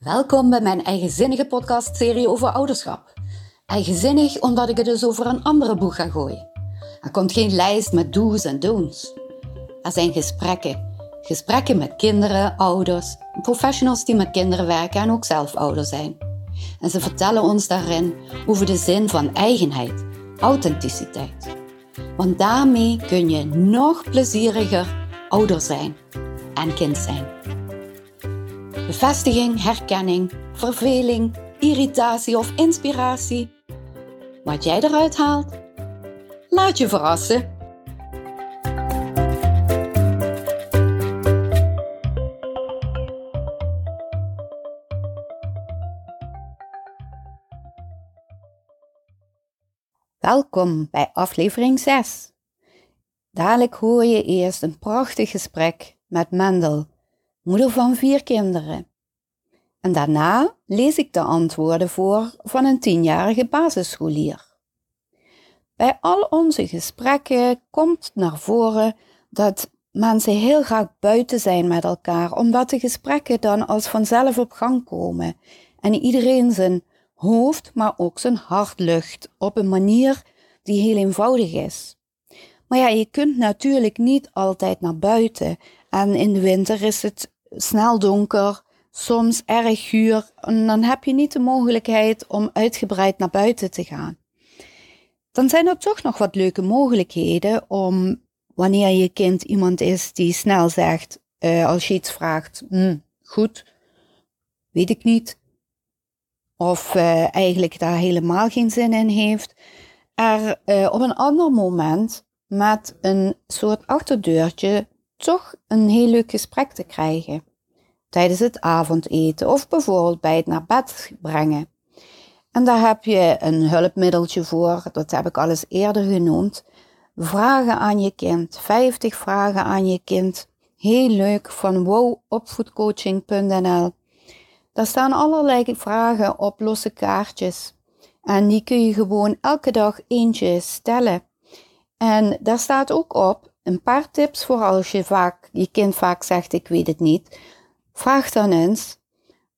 Welkom bij mijn eigenzinnige podcastserie over ouderschap. Eigenzinnig omdat ik het dus over een andere boeg ga gooien. Er komt geen lijst met do's en don'ts. Er zijn gesprekken. Gesprekken met kinderen, ouders, professionals die met kinderen werken en ook zelf ouder zijn. En ze vertellen ons daarin over de zin van eigenheid, authenticiteit. Want daarmee kun je nog plezieriger ouder zijn en kind zijn. Bevestiging, herkenning, verveling, irritatie of inspiratie. Wat jij eruit haalt, laat je verrassen. Welkom bij aflevering 6. Dadelijk hoor je eerst een prachtig gesprek met Mendel moeder van vier kinderen. En daarna lees ik de antwoorden voor van een tienjarige basisscholier. Bij al onze gesprekken komt naar voren dat mensen heel graag buiten zijn met elkaar, omdat de gesprekken dan als vanzelf op gang komen en iedereen zijn hoofd, maar ook zijn hart lucht op een manier die heel eenvoudig is. Maar ja, je kunt natuurlijk niet altijd naar buiten en in de winter is het snel donker, soms erg guur. En dan heb je niet de mogelijkheid om uitgebreid naar buiten te gaan. Dan zijn er toch nog wat leuke mogelijkheden om, wanneer je kind iemand is die snel zegt, uh, als je iets vraagt, hm, goed, weet ik niet. Of uh, eigenlijk daar helemaal geen zin in heeft. Er uh, op een ander moment met een soort achterdeurtje toch een heel leuk gesprek te krijgen. Tijdens het avondeten of bijvoorbeeld bij het naar bed brengen. En daar heb je een hulpmiddeltje voor, dat heb ik al eens eerder genoemd. Vragen aan je kind, 50 vragen aan je kind. Heel leuk van wowopvoedcoaching.nl. Daar staan allerlei vragen op losse kaartjes. En die kun je gewoon elke dag eentje stellen. En daar staat ook op een paar tips voor als je vaak, je kind vaak zegt ik weet het niet. Vraag dan eens,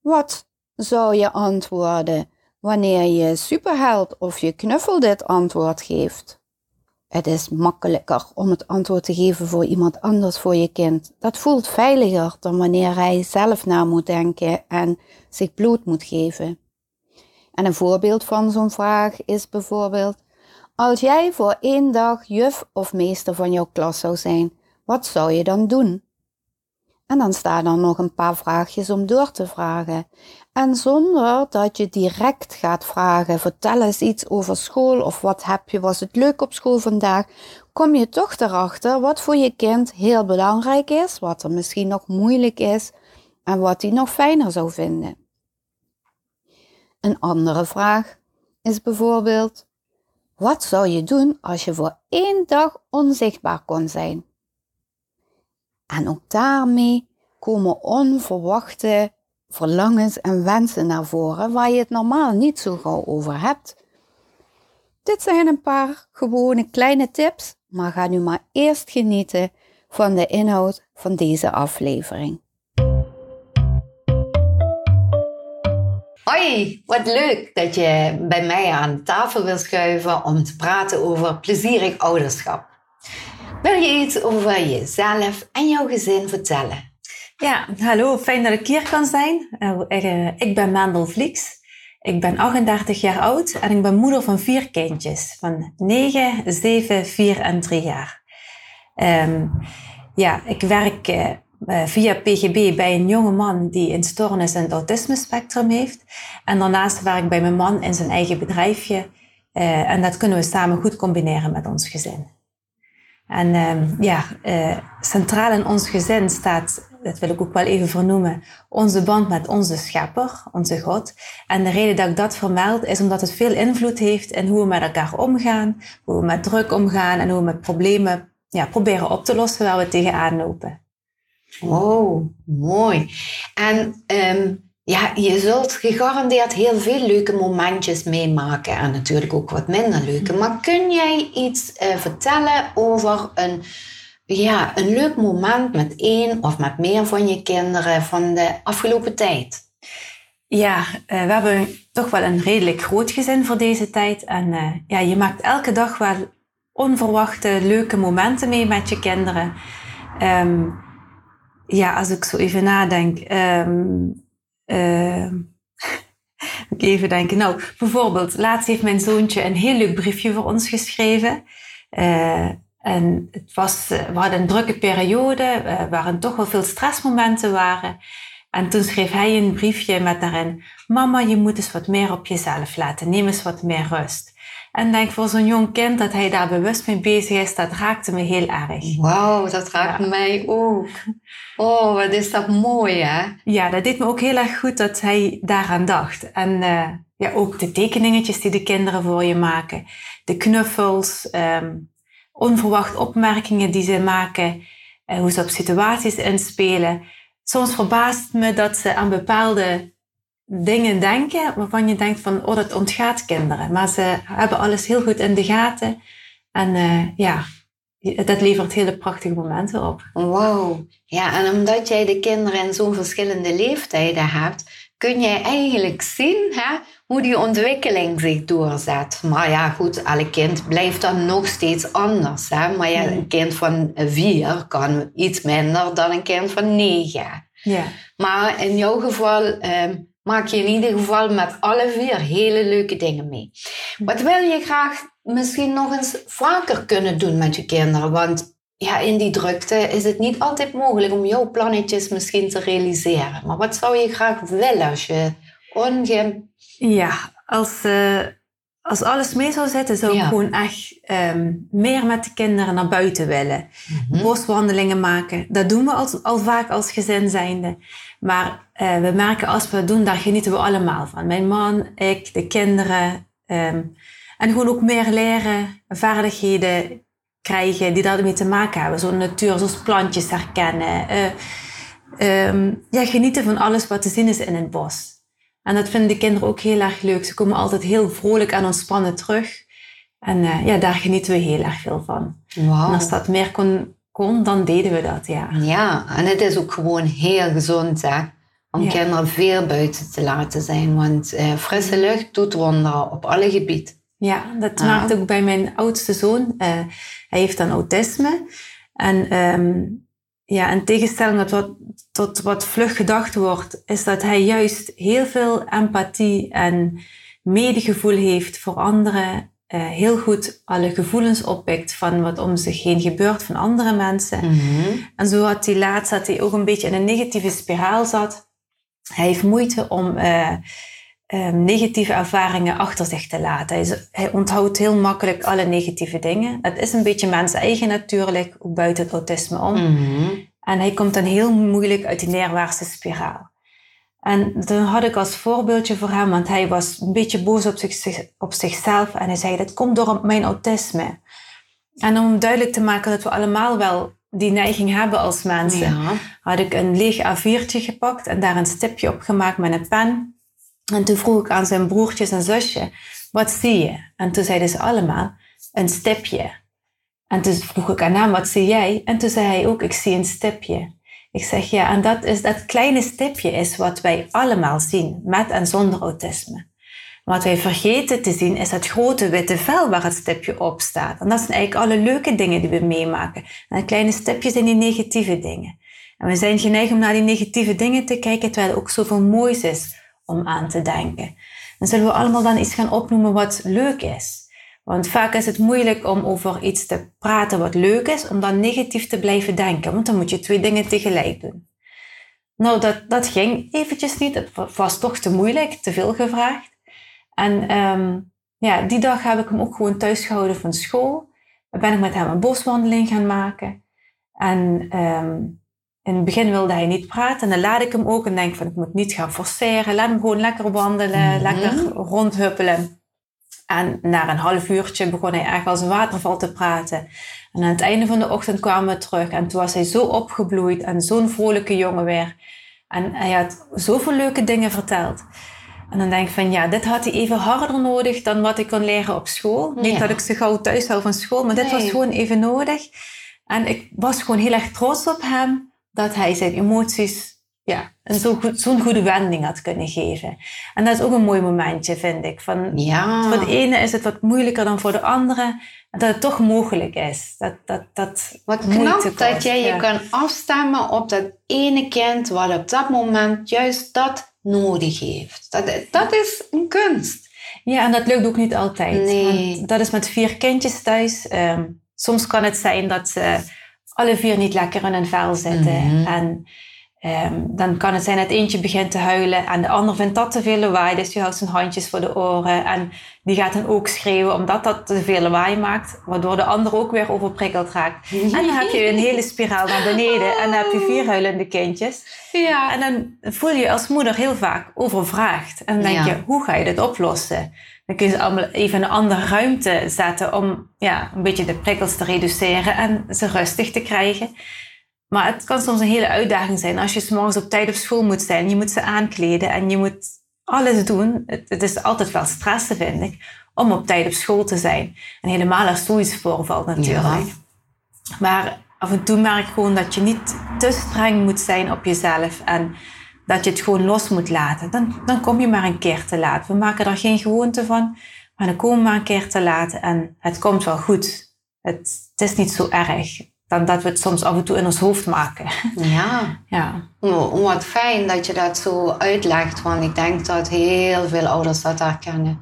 wat zou je antwoorden wanneer je superheld of je knuffel dit antwoord geeft? Het is makkelijker om het antwoord te geven voor iemand anders voor je kind. Dat voelt veiliger dan wanneer hij zelf na moet denken en zich bloot moet geven. En een voorbeeld van zo'n vraag is bijvoorbeeld: als jij voor één dag juf of meester van jouw klas zou zijn, wat zou je dan doen? En dan staan er nog een paar vraagjes om door te vragen. En zonder dat je direct gaat vragen, vertel eens iets over school of wat heb je, was het leuk op school vandaag, kom je toch erachter wat voor je kind heel belangrijk is, wat er misschien nog moeilijk is en wat hij nog fijner zou vinden. Een andere vraag is bijvoorbeeld, wat zou je doen als je voor één dag onzichtbaar kon zijn? En ook daarmee komen onverwachte verlangens en wensen naar voren waar je het normaal niet zo gauw over hebt. Dit zijn een paar gewone kleine tips, maar ga nu maar eerst genieten van de inhoud van deze aflevering. Hoi, wat leuk dat je bij mij aan tafel wil schuiven om te praten over plezierig ouderschap. Wil je iets over jezelf en jouw gezin vertellen? Ja, hallo, fijn dat ik hier kan zijn. Uh, ik ben Mandel Vlieks. Ik ben 38 jaar oud en ik ben moeder van vier kindjes van 9, 7, 4 en 3 jaar. Um, ja, ik werk uh, via PGB bij een jonge man die een stoornis in het autisme spectrum heeft. En daarnaast werk ik bij mijn man in zijn eigen bedrijfje. Uh, en dat kunnen we samen goed combineren met ons gezin. En uh, ja, uh, centraal in ons gezin staat, dat wil ik ook wel even vernoemen, onze band met onze schepper, onze God. En de reden dat ik dat vermeld is omdat het veel invloed heeft in hoe we met elkaar omgaan, hoe we met druk omgaan en hoe we met problemen ja, proberen op te lossen waar we tegenaan lopen. Oh, mooi. En um, ja, je zult gegarandeerd heel veel leuke momentjes meemaken en natuurlijk ook wat minder leuke. Maar kun jij iets uh, vertellen over een, ja, een leuk moment met één of met meer van je kinderen van de afgelopen tijd? Ja, uh, we hebben toch wel een redelijk groot gezin voor deze tijd. En uh, ja, je maakt elke dag wel onverwachte, leuke momenten mee met je kinderen. Um, ja, als ik zo even nadenk. Um, even denken. Nou, bijvoorbeeld, laatst heeft mijn zoontje een heel leuk briefje voor ons geschreven. Uh, en het was, we hadden een drukke periode, uh, waarin toch wel veel stressmomenten waren. En toen schreef hij een briefje met daarin: Mama, je moet eens wat meer op jezelf laten. Neem eens wat meer rust. En denk voor zo'n jong kind dat hij daar bewust mee bezig is, dat raakte me heel erg. Wauw, dat raakt mij ook. Oh, wat is dat mooi, hè? Ja, dat deed me ook heel erg goed dat hij daaraan dacht. En uh, ja, ook de tekeningetjes die de kinderen voor je maken, de knuffels, um, onverwacht opmerkingen die ze maken, uh, hoe ze op situaties inspelen. Soms verbaast me dat ze aan bepaalde dingen denken waarvan je denkt van, oh, dat ontgaat kinderen. Maar ze hebben alles heel goed in de gaten. En uh, ja, dat levert hele prachtige momenten op. Wauw. Ja, en omdat jij de kinderen in zo'n verschillende leeftijden hebt, kun jij eigenlijk zien hè, hoe die ontwikkeling zich doorzet. Maar ja, goed, elk kind blijft dan nog steeds anders. Hè? Maar ja, een kind van vier kan iets minder dan een kind van negen. Ja. Maar in jouw geval... Um, maak je in ieder geval met alle vier hele leuke dingen mee. Wat wil je graag misschien nog eens vaker kunnen doen met je kinderen? Want ja, in die drukte is het niet altijd mogelijk om jouw plannetjes misschien te realiseren. Maar wat zou je graag willen als je onge... Ja, als, uh, als alles mee zou zitten, zou ik gewoon echt um, meer met de kinderen naar buiten willen. Mm Boswandelingen maken. Dat doen we al, al vaak als gezin zijnde. Maar uh, we merken als we het doen, daar genieten we allemaal van. Mijn man, ik, de kinderen. Um, en gewoon ook meer leren, vaardigheden krijgen die daarmee te maken hebben. Zo'n natuur, zoals plantjes herkennen. Uh, um, ja, genieten van alles wat te zien is in het bos. En dat vinden de kinderen ook heel erg leuk. Ze komen altijd heel vrolijk en ontspannen terug. En uh, ja, daar genieten we heel erg veel van. Wow. En als dat meer kon, kon, dan deden we dat, ja. Ja, en het is ook gewoon heel gezond, hè. Om kinderen veel buiten te laten zijn. Want uh, frisse lucht doet wonderen op alle gebieden. Ja, dat ah. maakt ook bij mijn oudste zoon. Uh, hij heeft dan autisme. En um, ja, in tegenstelling tot wat, tot wat vlug gedacht wordt, is dat hij juist heel veel empathie en medegevoel heeft voor anderen. Uh, heel goed alle gevoelens oppikt van wat om zich heen gebeurt van andere mensen. Mm -hmm. En zo had hij laatst dat hij ook een beetje in een negatieve spiraal zat. Hij heeft moeite om uh, um, negatieve ervaringen achter zich te laten. Hij, hij, onthoudt heel makkelijk alle negatieve dingen. Het is een beetje mens eigen natuurlijk, ook buiten het autisme om. Mm-hmm. En hij komt dan heel moeilijk uit die neerwaartse spiraal. En dan had ik als voorbeeldje voor hem, want hij was een beetje boos op, zich, op zichzelf en hij zei, dat komt door mijn autisme. En om duidelijk te maken dat we allemaal wel die neiging hebben als mensen, ja. had ik een leeg A4'tje gepakt en daar een stipje op gemaakt met een pen. En toen vroeg ik aan zijn broertjes en zusje, wat zie je? En toen zeiden ze allemaal, een stipje. En toen vroeg ik aan hem, wat zie jij? En toen zei hij ook, ik zie een stipje. Ik zeg, ja, en dat, is, dat kleine stipje is wat wij allemaal zien, met en zonder autisme. Wat wij vergeten te zien is het grote witte vel waar het stipje op staat. En dat zijn eigenlijk alle leuke dingen die we meemaken. En de kleine stipjes zijn die negatieve dingen. En we zijn geneigd om naar die negatieve dingen te kijken, terwijl er ook zoveel moois is om aan te denken. Dan zullen we allemaal dan iets gaan opnoemen wat leuk is. Want vaak is het moeilijk om over iets te praten wat leuk is, om dan negatief te blijven denken. Want dan moet je twee dingen tegelijk doen. Nou, dat, dat ging eventjes niet. Het was toch te moeilijk, te veel gevraagd. En um, ja, die dag heb ik hem ook gewoon thuis gehouden van school. Dan ben ik met hem een boswandeling gaan maken. En um, in het begin wilde hij niet praten. En dan laat ik hem ook en denk van ik moet niet gaan forceren. Laat hem gewoon lekker wandelen, mhm. lekker rondhuppelen. En na een half uurtje begon hij echt als een waterval te praten. En aan het einde van de ochtend kwamen we terug. En toen was hij zo opgebloeid en zo'n vrolijke jongen weer. En hij had zoveel leuke dingen verteld. En dan denk ik van ja, dit had hij even harder nodig dan wat ik kon leren op school. Niet dat ik zo gauw thuis hou van school, maar dit was gewoon even nodig. En ik was gewoon heel erg trots op hem dat hij zijn emoties ja, een zo goed, zo'n goede wending had kunnen geven. En dat is ook een mooi momentje, vind ik. Van, Ja. Voor de ene is het wat moeilijker dan voor de andere. Dat het toch mogelijk is. Dat, dat, dat Wat knap kost, dat jij je kan afstemmen op dat ene kind wat op dat moment juist dat nodig heeft. Dat, dat is een kunst. Ja, en dat lukt ook niet altijd. Nee. Want dat is met vier kindjes thuis. Ehm, soms kan het zijn dat ze alle vier niet lekker in hun vel zitten. Mhm. En ehm, dan kan het zijn dat eentje begint te huilen en de ander vindt dat te veel lawaai. Dus die houdt zijn handjes voor de oren en die gaat dan ook schreeuwen omdat dat te veel lawaai maakt. Waardoor de ander ook weer overprikkeld raakt. En dan heb je een hele spiraal naar beneden en dan heb je vier huilende kindjes. Ja. En dan voel je je als moeder heel vaak overvraagd. En dan denk Ja. je, hoe ga je dit oplossen? Dan kun je ze allemaal even in een andere ruimte zetten om ja, een beetje de prikkels te reduceren en ze rustig te krijgen. Maar het kan soms een hele uitdaging zijn als je 's morgens op tijd op school moet zijn. Je moet ze aankleden en je moet alles doen. Het, het is altijd wel stressen, vind ik, om op tijd op school te zijn. En helemaal als zoiets voorvalt natuurlijk. Maar af en toe merk ik gewoon dat je niet te streng moet zijn op jezelf en dat je het gewoon los moet laten. Dan, dan kom je maar een keer te laat. We maken er geen gewoonte van, maar dan komen we maar een keer te laat en het komt wel goed. Het, het is niet zo erg dan dat we het soms af en toe in ons hoofd maken. ja. Ja, Wat fijn dat je dat zo uitlegt, want ik denk dat heel veel ouders dat herkennen.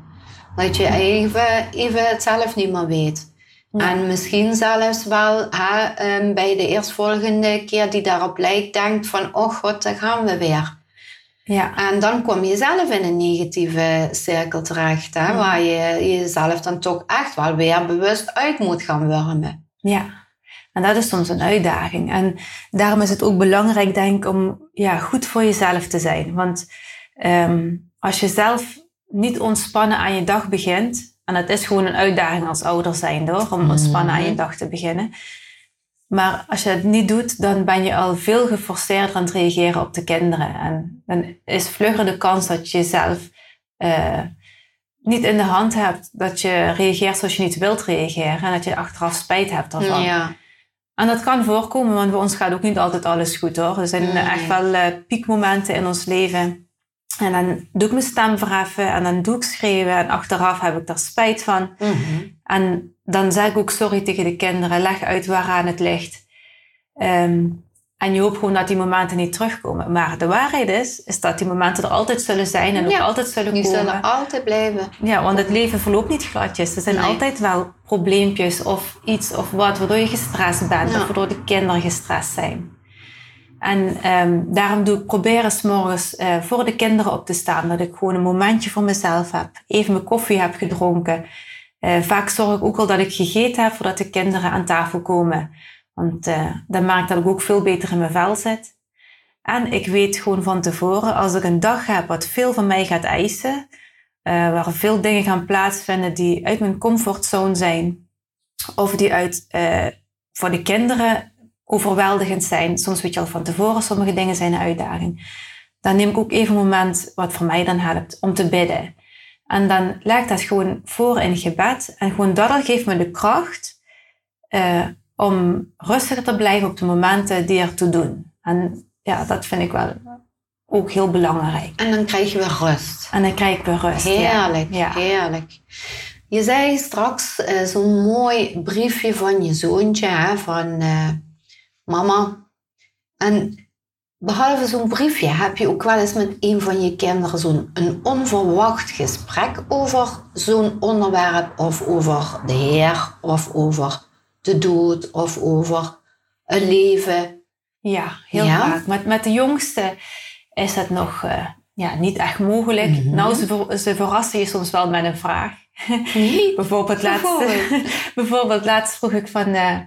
Dat je even, even het zelf niet meer weet. Ja. En misschien zelfs wel hè, ehm, bij de eerstvolgende keer die daarop lijkt, denkt van, oh god, daar gaan we weer. ja. En dan kom je zelf in een negatieve cirkel terecht, hè, waar je jezelf dan toch echt wel weer bewust uit moet gaan wurmen. Ja, en dat is soms een uitdaging. En daarom is het ook belangrijk, denk ik, om ja, goed voor jezelf te zijn. Want ehm, als je zelf niet ontspannen aan je dag begint, en het is gewoon een uitdaging als ouder zijn hoor, om ontspannen aan je dag te beginnen. Maar als je het niet doet, dan ben je al veel geforceerder aan het reageren op de kinderen. En dan is vlugger de kans dat je jezelf eh, niet in de hand hebt. Dat je reageert zoals je niet wilt reageren. En dat je achteraf spijt hebt daarvan. Ja. En dat kan voorkomen, want bij ons gaat ook niet altijd alles goed hoor. Er zijn Nee. echt wel eh, piekmomenten in ons leven. En dan doe ik mijn stem verheffen en dan doe ik schreeuwen. En achteraf heb ik daar spijt van. Mhm. En dan zeg ik ook sorry tegen de kinderen. Leg uit waaraan het ligt. Ehm, en je hoopt gewoon dat die momenten niet terugkomen. Maar de waarheid is, is dat die momenten er altijd zullen zijn en ook altijd zullen Die komen. zullen altijd blijven. Ja, want het leven verloopt niet gladjes. Er zijn Nee. altijd wel probleempjes of iets of wat, waardoor je gestrest bent Ja. of waardoor de kinderen gestrest zijn. En ehm, daarom doe ik proberen s morgens eh, voor de kinderen op te staan. Dat ik gewoon een momentje voor mezelf heb. Even mijn koffie heb gedronken. Eh, vaak zorg ik ook al dat ik gegeten heb voordat de kinderen aan tafel komen. Want eh, dan maakt dat ik ook veel beter in mijn vel zit. En ik weet gewoon van tevoren, als ik een dag heb wat veel van mij gaat eisen, waar veel dingen gaan plaatsvinden die uit mijn comfortzone zijn, of die uit, voor de kinderen overweldigend zijn. Soms weet je al van tevoren, sommige dingen zijn een uitdaging. Dan neem ik ook even een moment, wat voor mij dan helpt, om te bidden. En dan leg ik dat gewoon voor in gebed. En gewoon dat geeft me de kracht eh, om rustiger te blijven op de momenten die ertoe doen. En ja, dat vind ik wel ook heel belangrijk. En dan krijg je weer rust. En dan krijg ik weer rust. Heerlijk, Ja. heerlijk. Je zei straks eh, zo'n mooi briefje van je zoontje, hè, van eh, mama. En behalve zo'n briefje heb je ook wel eens met een van je kinderen zo'n een onverwacht gesprek over zo'n onderwerp of over de Heer of over de dood of over een leven. Ja, heel Ja? vaak. Met, met de jongste is dat nog eh, ja, niet echt mogelijk. Mhm. Nou, ze, ver- ze verrassen je soms wel met een vraag. Nee. Bijvoorbeeld laatst, Bijvoorbeeld? bijvoorbeeld laatst vroeg ik van... eh,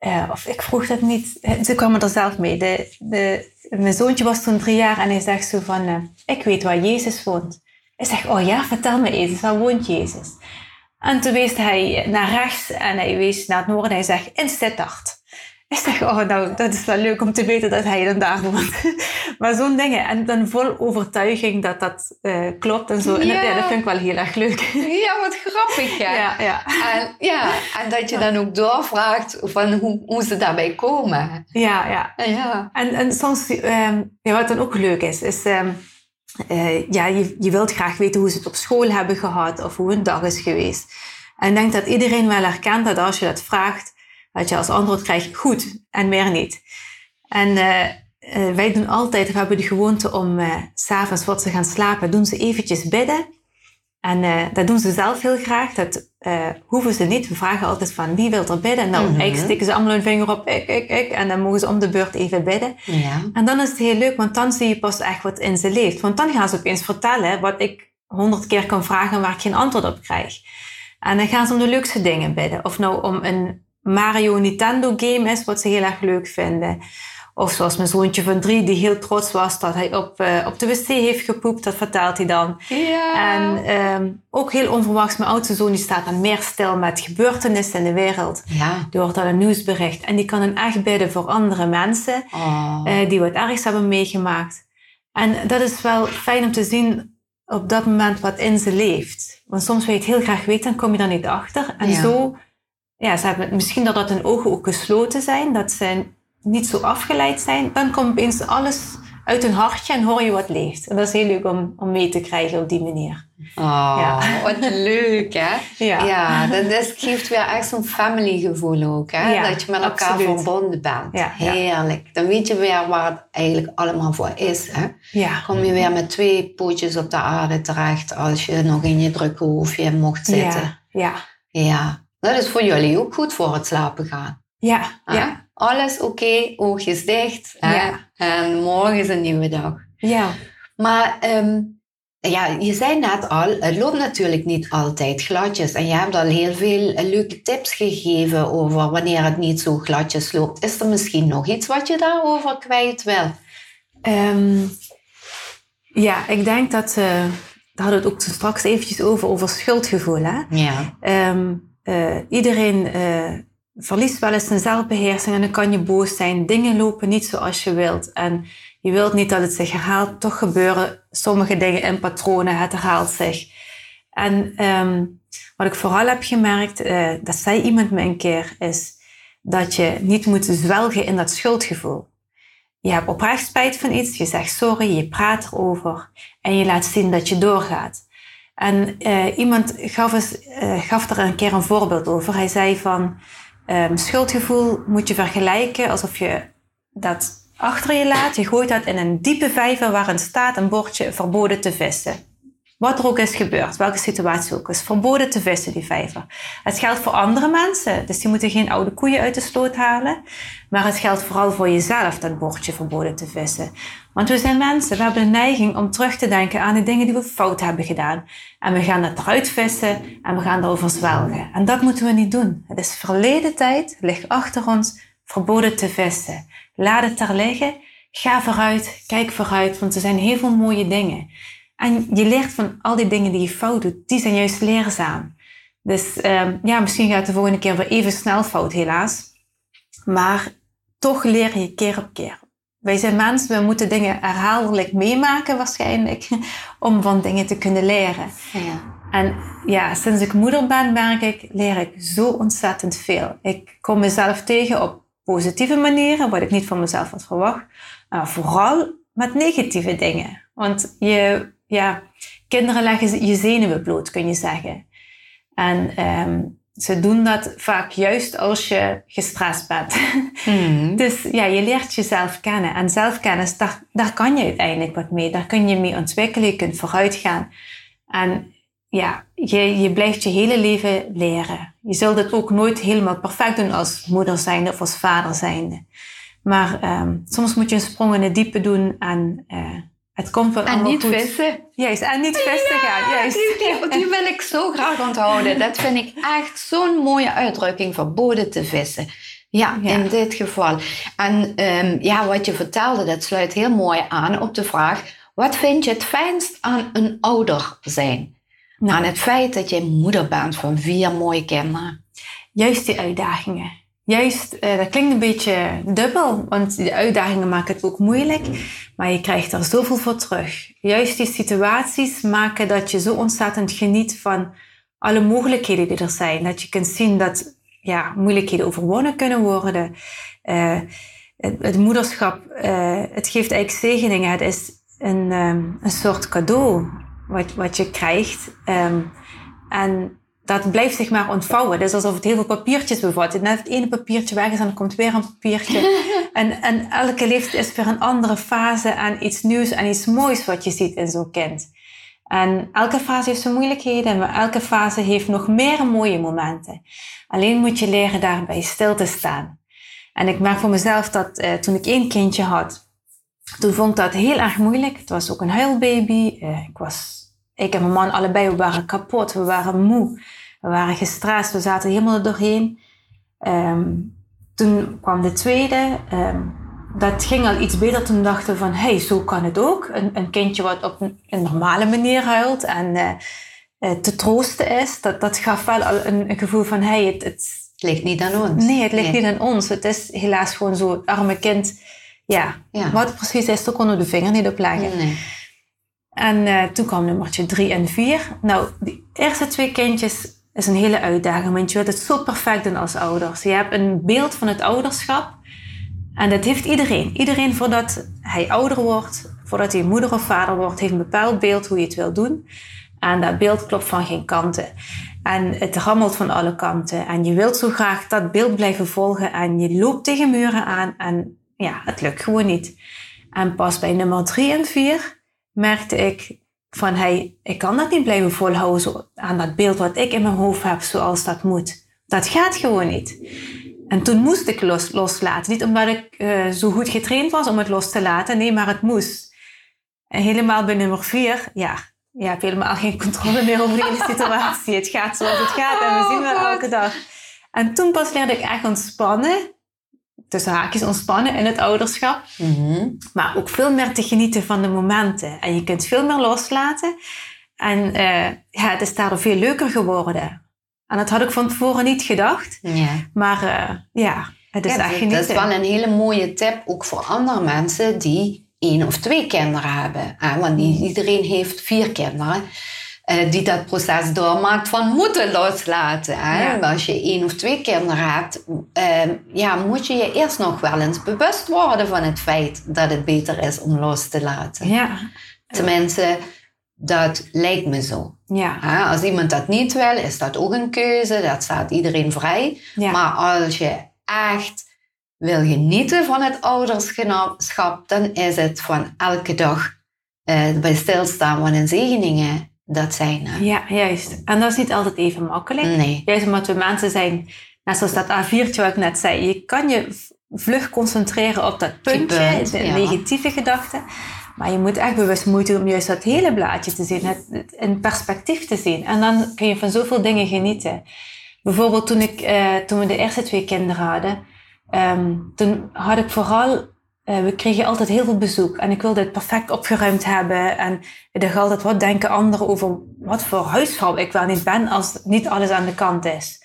eh, of ik vroeg dat niet. Ze kwamen er zelf mee. De, mijn zoontje was toen drie jaar en hij zegt zo van... eh, ik weet waar Jezus woont. Ik zeg, oh ja, vertel me eens, waar woont Jezus? En toen wees hij naar rechts en hij wees naar het noorden en hij zegt, in Sittard. Ik zeg, oh nou, dat is wel leuk om te weten dat hij dan daar woont. maar zo'n dingen. En dan vol overtuiging dat dat uh, klopt en zo. En ja. dat vind ik wel heel erg leuk. ja, wat grappig hè. Ja, ja. En, ja, en dat je dan ook doorvraagt van hoe, hoe ze daarbij komen. Ja, ja. ja. En, en soms, um, ja, wat dan ook leuk is, is... Um, uh, ja, je, je wilt graag weten hoe ze het op school hebben gehad of hoe hun dag is geweest. En ik denk dat iedereen wel herkent dat als je dat vraagt, dat je als antwoord krijgt goed en meer niet. En uh, uh, wij doen altijd, we hebben de gewoonte om uh, s'avonds voor ze gaan slapen, doen ze eventjes bidden. En dat doen ze zelf heel graag. Dat hoeven ze niet. We vragen altijd van wie wil er bidden? Nou, mm -hmm. steken ze allemaal hun vinger op, ik, ik, ik. En dan mogen ze om de beurt even bidden. Ja. En dan is het heel leuk, want dan zie je pas echt wat in ze leeft. Want dan gaan ze opeens vertellen wat ik honderd keer kan vragen en waar ik geen antwoord op krijg. En dan gaan ze om de leukste dingen bidden. Of nou om een Mario Nintendo game is, wat ze heel erg leuk vinden. Of zoals mijn zoontje van drie, die heel trots was dat hij op, uh, op de wc heeft gepoept. Dat vertelt hij dan. Ja. En um, ook heel onverwachts, mijn oudste zoon die staat dan meer stil met gebeurtenissen in de wereld. Ja. Die hoort dan een nieuwsbericht. En die kan dan echt bidden voor andere mensen oh. uh, die wat ergs hebben meegemaakt. En dat is wel fijn om te zien op dat moment wat in ze leeft. Want soms wil je het heel graag weten en kom je dan niet achter. En Ja. zo, ja, ze hebben, misschien dat dat hun ogen ook gesloten zijn, dat ze niet zo afgeleid zijn. Dan komt opeens alles uit hun hartje en hoor je wat leeft. En dat is heel leuk om, om mee te krijgen op die manier. Oh, Ja. wat leuk hè. Ja. Ja, dat geeft weer echt zo'n family gevoel ook hè. Ja, dat je met elkaar absoluut. verbonden bent. Ja. Heerlijk. Dan weet je weer waar het eigenlijk allemaal voor is hè. Kom je weer met twee pootjes op de aarde terecht als je nog in je drukke hoofdje mocht zitten. Ja. Ja. Ja. Dat is voor jullie ook goed voor het slapen gaan. Ja. Ja. Alles oké, oogjes dicht. Ja. En morgen is een nieuwe dag. Ja. Maar ehm, ja, je zei net al, het loopt natuurlijk niet altijd gladjes. En je hebt al heel veel eh, leuke tips gegeven over wanneer het niet zo gladjes loopt. Is er misschien nog iets wat je daarover kwijt wil? Ehm, ja, ik denk dat, daar hadden we het ook straks eventjes over, over schuldgevoel. Hè? Ja. Ehm, eh, iedereen eh, verliest wel eens zijn zelfbeheersing en dan kan je boos zijn. Dingen lopen niet zoals je wilt. En je wilt niet dat het zich herhaalt. Toch gebeuren sommige dingen in patronen. Het herhaalt zich. En ehm, wat ik vooral heb gemerkt, eh, dat zei iemand me een keer, is dat je niet moet zwelgen in dat schuldgevoel. Je hebt oprecht spijt van iets, je zegt sorry, je praat erover en je laat zien dat je doorgaat. En eh, iemand gaf, eens, eh, er een keer een voorbeeld over. Hij zei van, ehm, schuldgevoel moet je vergelijken alsof je dat achter je laat. Je gooit dat in een diepe vijver waarin staat een bordje verboden te vissen. Wat er ook is gebeurd, welke situatie ook is, verboden te vissen, die vijver. Het geldt voor andere mensen, dus die moeten geen oude koeien uit de sloot halen. Maar het geldt vooral voor jezelf, dat bordje verboden te vissen. Want we zijn mensen, we hebben de neiging om terug te denken aan de dingen die we fout hebben gedaan. En we gaan dat eruit vissen en we gaan erover zwelgen. En dat moeten we niet doen. Het is verleden tijd, ligt achter ons, verboden te vissen. Laat het er liggen, ga vooruit, kijk vooruit, want er zijn heel veel mooie dingen. En je leert van al die dingen die je fout doet, die zijn juist leerzaam. Dus ehm, ja, misschien gaat het de volgende keer weer even snel fout, helaas. Maar toch leer je keer op keer. Wij zijn mensen, we moeten dingen herhaaldelijk meemaken waarschijnlijk, om van dingen te kunnen leren. ja. En ja, sinds ik moeder ben, merk ik, leer ik zo ontzettend veel. Ik kom mezelf tegen op positieve manieren, wat ik niet van mezelf had verwacht. Maar vooral met negatieve dingen. Want je, ja, kinderen leggen je zenuwen bloot, kun je zeggen. En ehm, ze doen dat vaak juist als je gestrest bent. Mhm. Dus ja, je leert jezelf kennen. En zelfkennis, daar, daar kan je uiteindelijk wat mee. Daar kun je mee ontwikkelen, je kunt vooruit gaan. En ja, je, je blijft je hele leven leren. Je zult het ook nooit helemaal perfect doen als moeder zijnde of als vader zijnde. Maar ehm, soms moet je een sprong in het diepe doen en eh, het komt En niet goed. vissen. Juist, en niet vissen gaan. Juist. Die, wil ik zo graag onthouden. Dat vind ik echt zo'n mooie uitdrukking, verboden te vissen. Ja, Ja. in dit geval. En ehm, ja, wat je vertelde, dat sluit heel mooi aan op de vraag... wat vind je het fijnst aan een ouder zijn? Nou. Aan het feit dat je moeder bent van vier mooie kinderen. Juist die uitdagingen. Juist, uh, dat klinkt een beetje dubbel, want de uitdagingen maken het ook moeilijk, maar je krijgt er zoveel voor terug. Juist die situaties maken dat je zo ontzettend geniet van alle mogelijkheden die er zijn. Dat je kunt zien dat ja, moeilijkheden overwonnen kunnen worden. Uh, het, moederschap, uh, het geeft eigenlijk zegeningen. Het is een, um, een soort cadeau wat, wat je krijgt. Um, en dat blijft zich maar ontvouwen. Het is alsof het heel veel papiertjes bevat. Net het ene papiertje weg is en dan komt weer een papiertje. en, en elke leeftijd is weer een andere fase en iets nieuws en iets moois wat je ziet in zo'n kind. En elke fase heeft zijn moeilijkheden, maar elke fase heeft nog meer mooie momenten. Alleen moet je leren daarbij stil te staan. En ik merk voor mezelf dat uh, toen ik één kindje had, toen vond ik dat heel erg moeilijk. Het was ook een huilbaby. Uh, ik, was, ik en mijn man allebei, we waren kapot, we waren moe, we waren gestrest, we zaten helemaal er doorheen. Um, toen kwam de tweede. Um, dat ging al iets beter. Toen dachten we van, hé, hey, zo kan het ook. Een, een kindje wat op een, een normale manier huilt en uh, te troosten is. Dat, dat gaf wel al een, een gevoel van, hé, hey, het, het, ligt niet aan ons. Nee, het ligt niet aan ons. Het is helaas gewoon zo, het arme kind. Ja, ja. wat precies is, daar konden we de vinger niet op leggen. Nee. En uh, toen kwam nummertje drie en vier. Nou, die eerste twee kindjes is een hele uitdaging, want je wilt het zo perfect doen als ouders. Je hebt een beeld van het ouderschap en dat heeft iedereen. Iedereen voordat hij ouder wordt, voordat hij moeder of vader wordt, heeft een bepaald beeld hoe je het wil doen. En dat beeld klopt van geen kanten. En het rammelt van alle kanten. En je wilt zo graag dat beeld blijven volgen. En je loopt tegen muren aan. En ja, het lukt gewoon niet. En pas bij nummer drie en vier merkte ik van, hey, ik kan dat niet blijven volhouden aan dat beeld wat ik in mijn hoofd heb zoals dat moet. Dat gaat gewoon niet. En toen moest ik los, loslaten. Niet omdat ik uh, zo goed getraind was om het los te laten. Nee, maar het moest. En helemaal bij nummer vier, ja, je hebt helemaal geen controle meer over de hele situatie. het gaat zoals het gaat en we zien het elke dag. En toen pas leerde ik echt ontspannen. Tussen haakjes ontspannen in het ouderschap. Mm-hmm. Maar ook veel meer te genieten van de momenten. En je kunt veel meer loslaten. En uh, ja, het is daardoor veel leuker geworden. En dat had ik van tevoren niet gedacht. Ja. Maar uh, ja, het is ja, echt genieten. Dat is wel een hele mooie tip, ook voor andere mensen die één of twee kinderen hebben. Want niet iedereen heeft vier kinderen. Uh, die dat proces doormaakt van moeten loslaten. Hè? Ja. Als je één of twee kinderen hebt, uh, ja, moet je je eerst nog wel eens bewust worden van het feit dat het beter is om los te laten. Ja. Tenminste, dat lijkt me zo. Ja. Als iemand dat niet wil, is dat ook een keuze. Dat staat iedereen vrij. Maar als je echt wil genieten van het ouderschap, dan is het van elke dag uh, bij stilstaan van een zegeningen dat zijn. Uh, ja, juist. En dat is niet altijd even makkelijk. Nee. Juist omdat we mensen zijn, net zoals dat A4'tje wat ik net zei, je kan je vlug concentreren op dat puntje, de negatieve gedachten. Maar je moet echt bewust moeite doen om juist dat hele blaadje te zien, het, in perspectief te zien. En dan kun je van zoveel dingen genieten. Bijvoorbeeld toen, ik, uh, toen we de eerste twee kinderen hadden, um, toen had ik vooral, uh, we kregen altijd heel veel bezoek. En ik wilde het perfect opgeruimd hebben. En ik dacht altijd, wat denken anderen over wat voor huisvrouw ik wel niet ben als niet alles aan de kant is.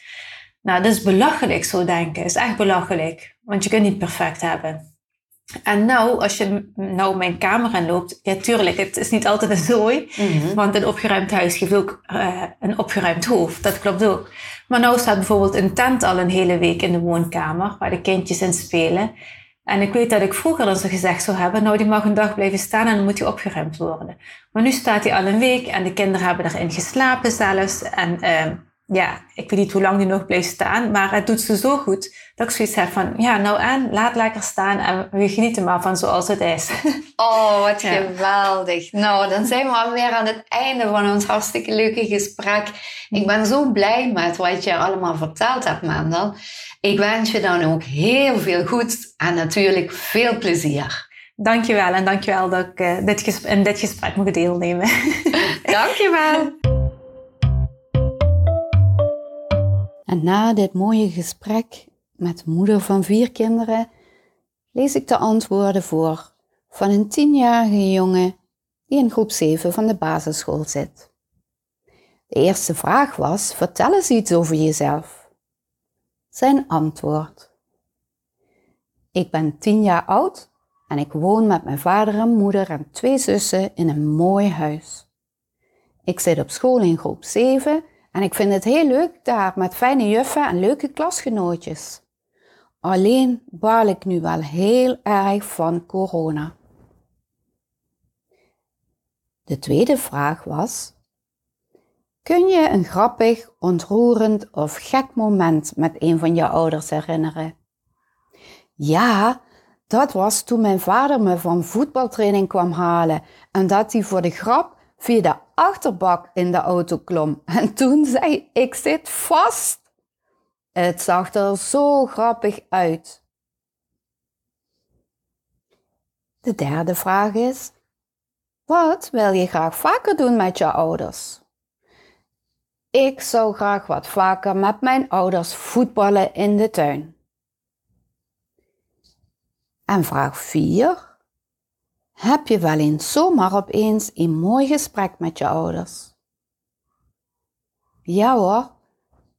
Nou, dat is belachelijk zo denken. Dat is echt belachelijk. Want je kunt niet perfect hebben. En nou, als je nou mijn kamer in loopt, ja tuurlijk, het is niet altijd een zooi. Mhm. Want een opgeruimd huis geeft ook uh, een opgeruimd hoofd. Dat klopt ook. Maar nou staat bijvoorbeeld een tent al een hele week in de woonkamer, waar de kindjes in spelen. En ik weet dat ik vroeger dan zo gezegd zou hebben, nou die mag een dag blijven staan en dan moet hij opgeruimd worden. Maar nu staat hij al een week en de kinderen hebben erin geslapen zelfs. En uh, ja, ik weet niet hoe lang die nog blijft staan, maar het doet ze zo goed dat ik zoiets heb van, ja, nou en, laat lekker staan en we genieten maar van zoals het is. Oh, wat geweldig. Nou, dan zijn we alweer aan het einde van ons hartstikke leuke gesprek. Ik ben zo blij met wat je allemaal verteld hebt, Mandel. Ik wens je dan ook heel veel goed en natuurlijk veel plezier. Dankjewel en dankjewel dat ik uh, dit in dit gesprek mocht deelnemen. dankjewel. En na dit mooie gesprek met moeder van vier kinderen lees ik de antwoorden voor van een tienjarige jongen die in groep 7 van de basisschool zit. De eerste vraag was: vertel eens iets over jezelf. Zijn antwoord: Ik ben tien jaar oud en ik woon met mijn vader en moeder en twee zussen in een mooi huis. Ik zit op school in groep 7 en ik vind het heel leuk daar met fijne juffen en leuke klasgenootjes. Alleen baal ik nu wel heel erg van corona. De tweede vraag was: Kun je een grappig, ontroerend of gek moment met een van je ouders herinneren? Ja, dat was toen mijn vader me van voetbaltraining kwam halen en dat hij voor de grap via de achterbak in de auto klom. En toen zei ik zit vast. Het zag er zo grappig uit. De derde vraag is: wat wil je graag vaker doen met je ouders? Ik zou graag wat vaker met mijn ouders voetballen in de tuin. En vraag 4. Heb je wel eens zomaar opeens een mooi gesprek met je ouders? Ja hoor,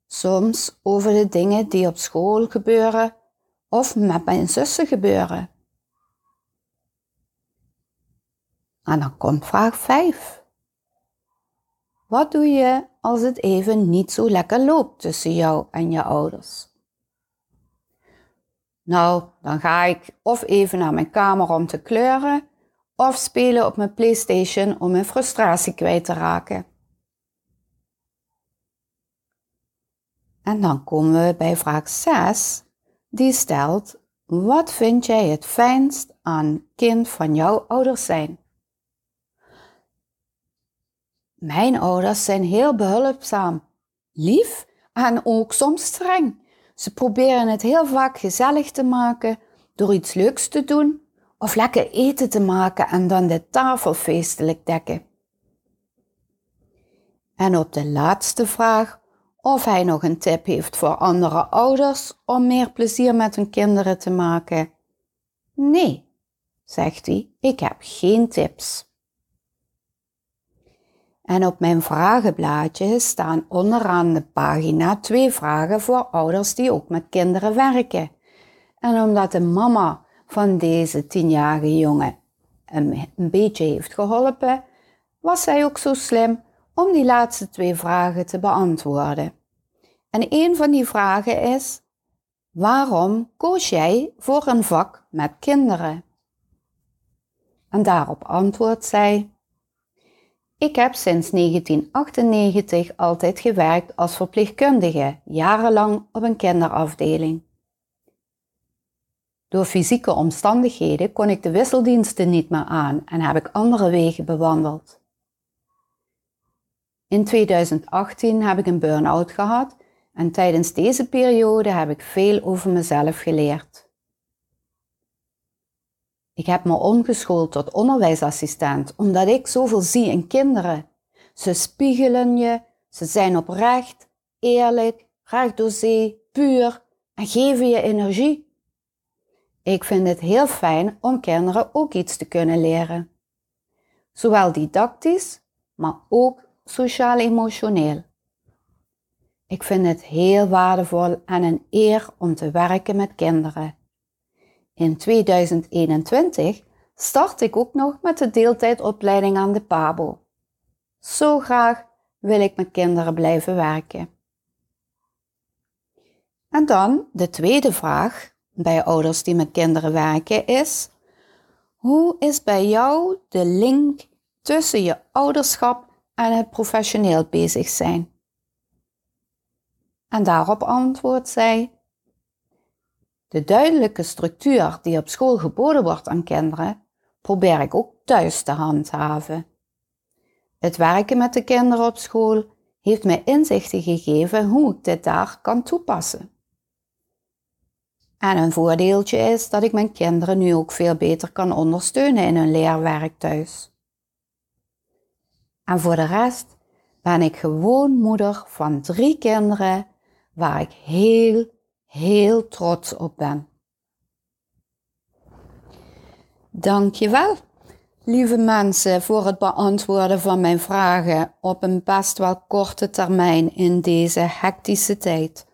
soms over de dingen die op school gebeuren of met mijn zussen gebeuren. En dan komt vraag 5. Wat doe je als het even niet zo lekker loopt tussen jou en je ouders? Nou, dan ga ik of even naar mijn kamer om te kleuren, of spelen op mijn PlayStation om mijn frustratie kwijt te raken. En dan komen we bij vraag 6, die stelt: Wat vind jij het fijnst aan kind van jouw ouders zijn? Mijn ouders zijn heel behulpzaam, lief en ook soms streng. Ze proberen het heel vaak gezellig te maken door iets leuks te doen of lekker eten te maken en dan de tafel feestelijk dekken. En op de laatste vraag of hij nog een tip heeft voor andere ouders om meer plezier met hun kinderen te maken. Nee, zegt hij, ik heb geen tips. En op mijn vragenblaadje staan onderaan de pagina twee vragen voor ouders die ook met kinderen werken. En omdat de mama van deze tienjarige jongen een, een beetje heeft geholpen, was zij ook zo slim om die laatste twee vragen te beantwoorden. En een van die vragen is: waarom koos jij voor een vak met kinderen? En daarop antwoordt zij: ik heb sinds 1998 altijd gewerkt als verpleegkundige, jarenlang op een kinderafdeling. Door fysieke omstandigheden kon ik de wisseldiensten niet meer aan en heb ik andere wegen bewandeld. In 2018 heb ik een burn-out gehad en tijdens deze periode heb ik veel over mezelf geleerd. Ik heb me omgeschoold tot onderwijsassistent omdat ik zoveel zie in kinderen. Ze spiegelen je, ze zijn oprecht, eerlijk, recht door zee, puur en geven je energie. Ik vind het heel fijn om kinderen ook iets te kunnen leren. Zowel didactisch, maar ook sociaal-emotioneel. Ik vind het heel waardevol en een eer om te werken met kinderen. In 2021 start ik ook nog met de deeltijdopleiding aan de PABO. Zo graag wil ik met kinderen blijven werken. En dan de tweede vraag bij ouders die met kinderen werken is: hoe is bij jou de link tussen je ouderschap en het professioneel bezig zijn? En daarop antwoordt zij: de duidelijke structuur die op school geboden wordt aan kinderen, probeer ik ook thuis te handhaven. Het werken met de kinderen op school heeft mij inzichten gegeven hoe ik dit daar kan toepassen. En een voordeeltje is dat ik mijn kinderen nu ook veel beter kan ondersteunen in hun leerwerk thuis. En voor de rest ben ik gewoon moeder van drie kinderen waar ik heel heel trots op ben. Dankjewel, lieve mensen, voor het beantwoorden van mijn vragen op een best wel korte termijn in deze hectische tijd.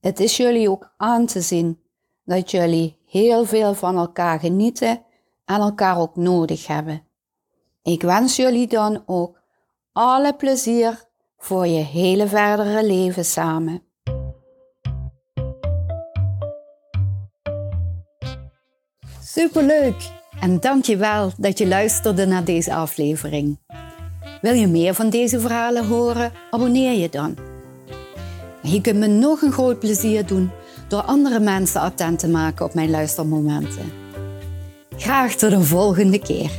Het is jullie ook aan te zien dat jullie heel veel van elkaar genieten en elkaar ook nodig hebben. Ik wens jullie dan ook alle plezier voor je hele verdere leven samen. Superleuk en dankjewel dat je luisterde naar deze aflevering. Wil je meer van deze verhalen horen? Abonneer je dan. Je kunt me nog een groot plezier doen door andere mensen attent te maken op mijn luistermomenten. Graag tot een volgende keer.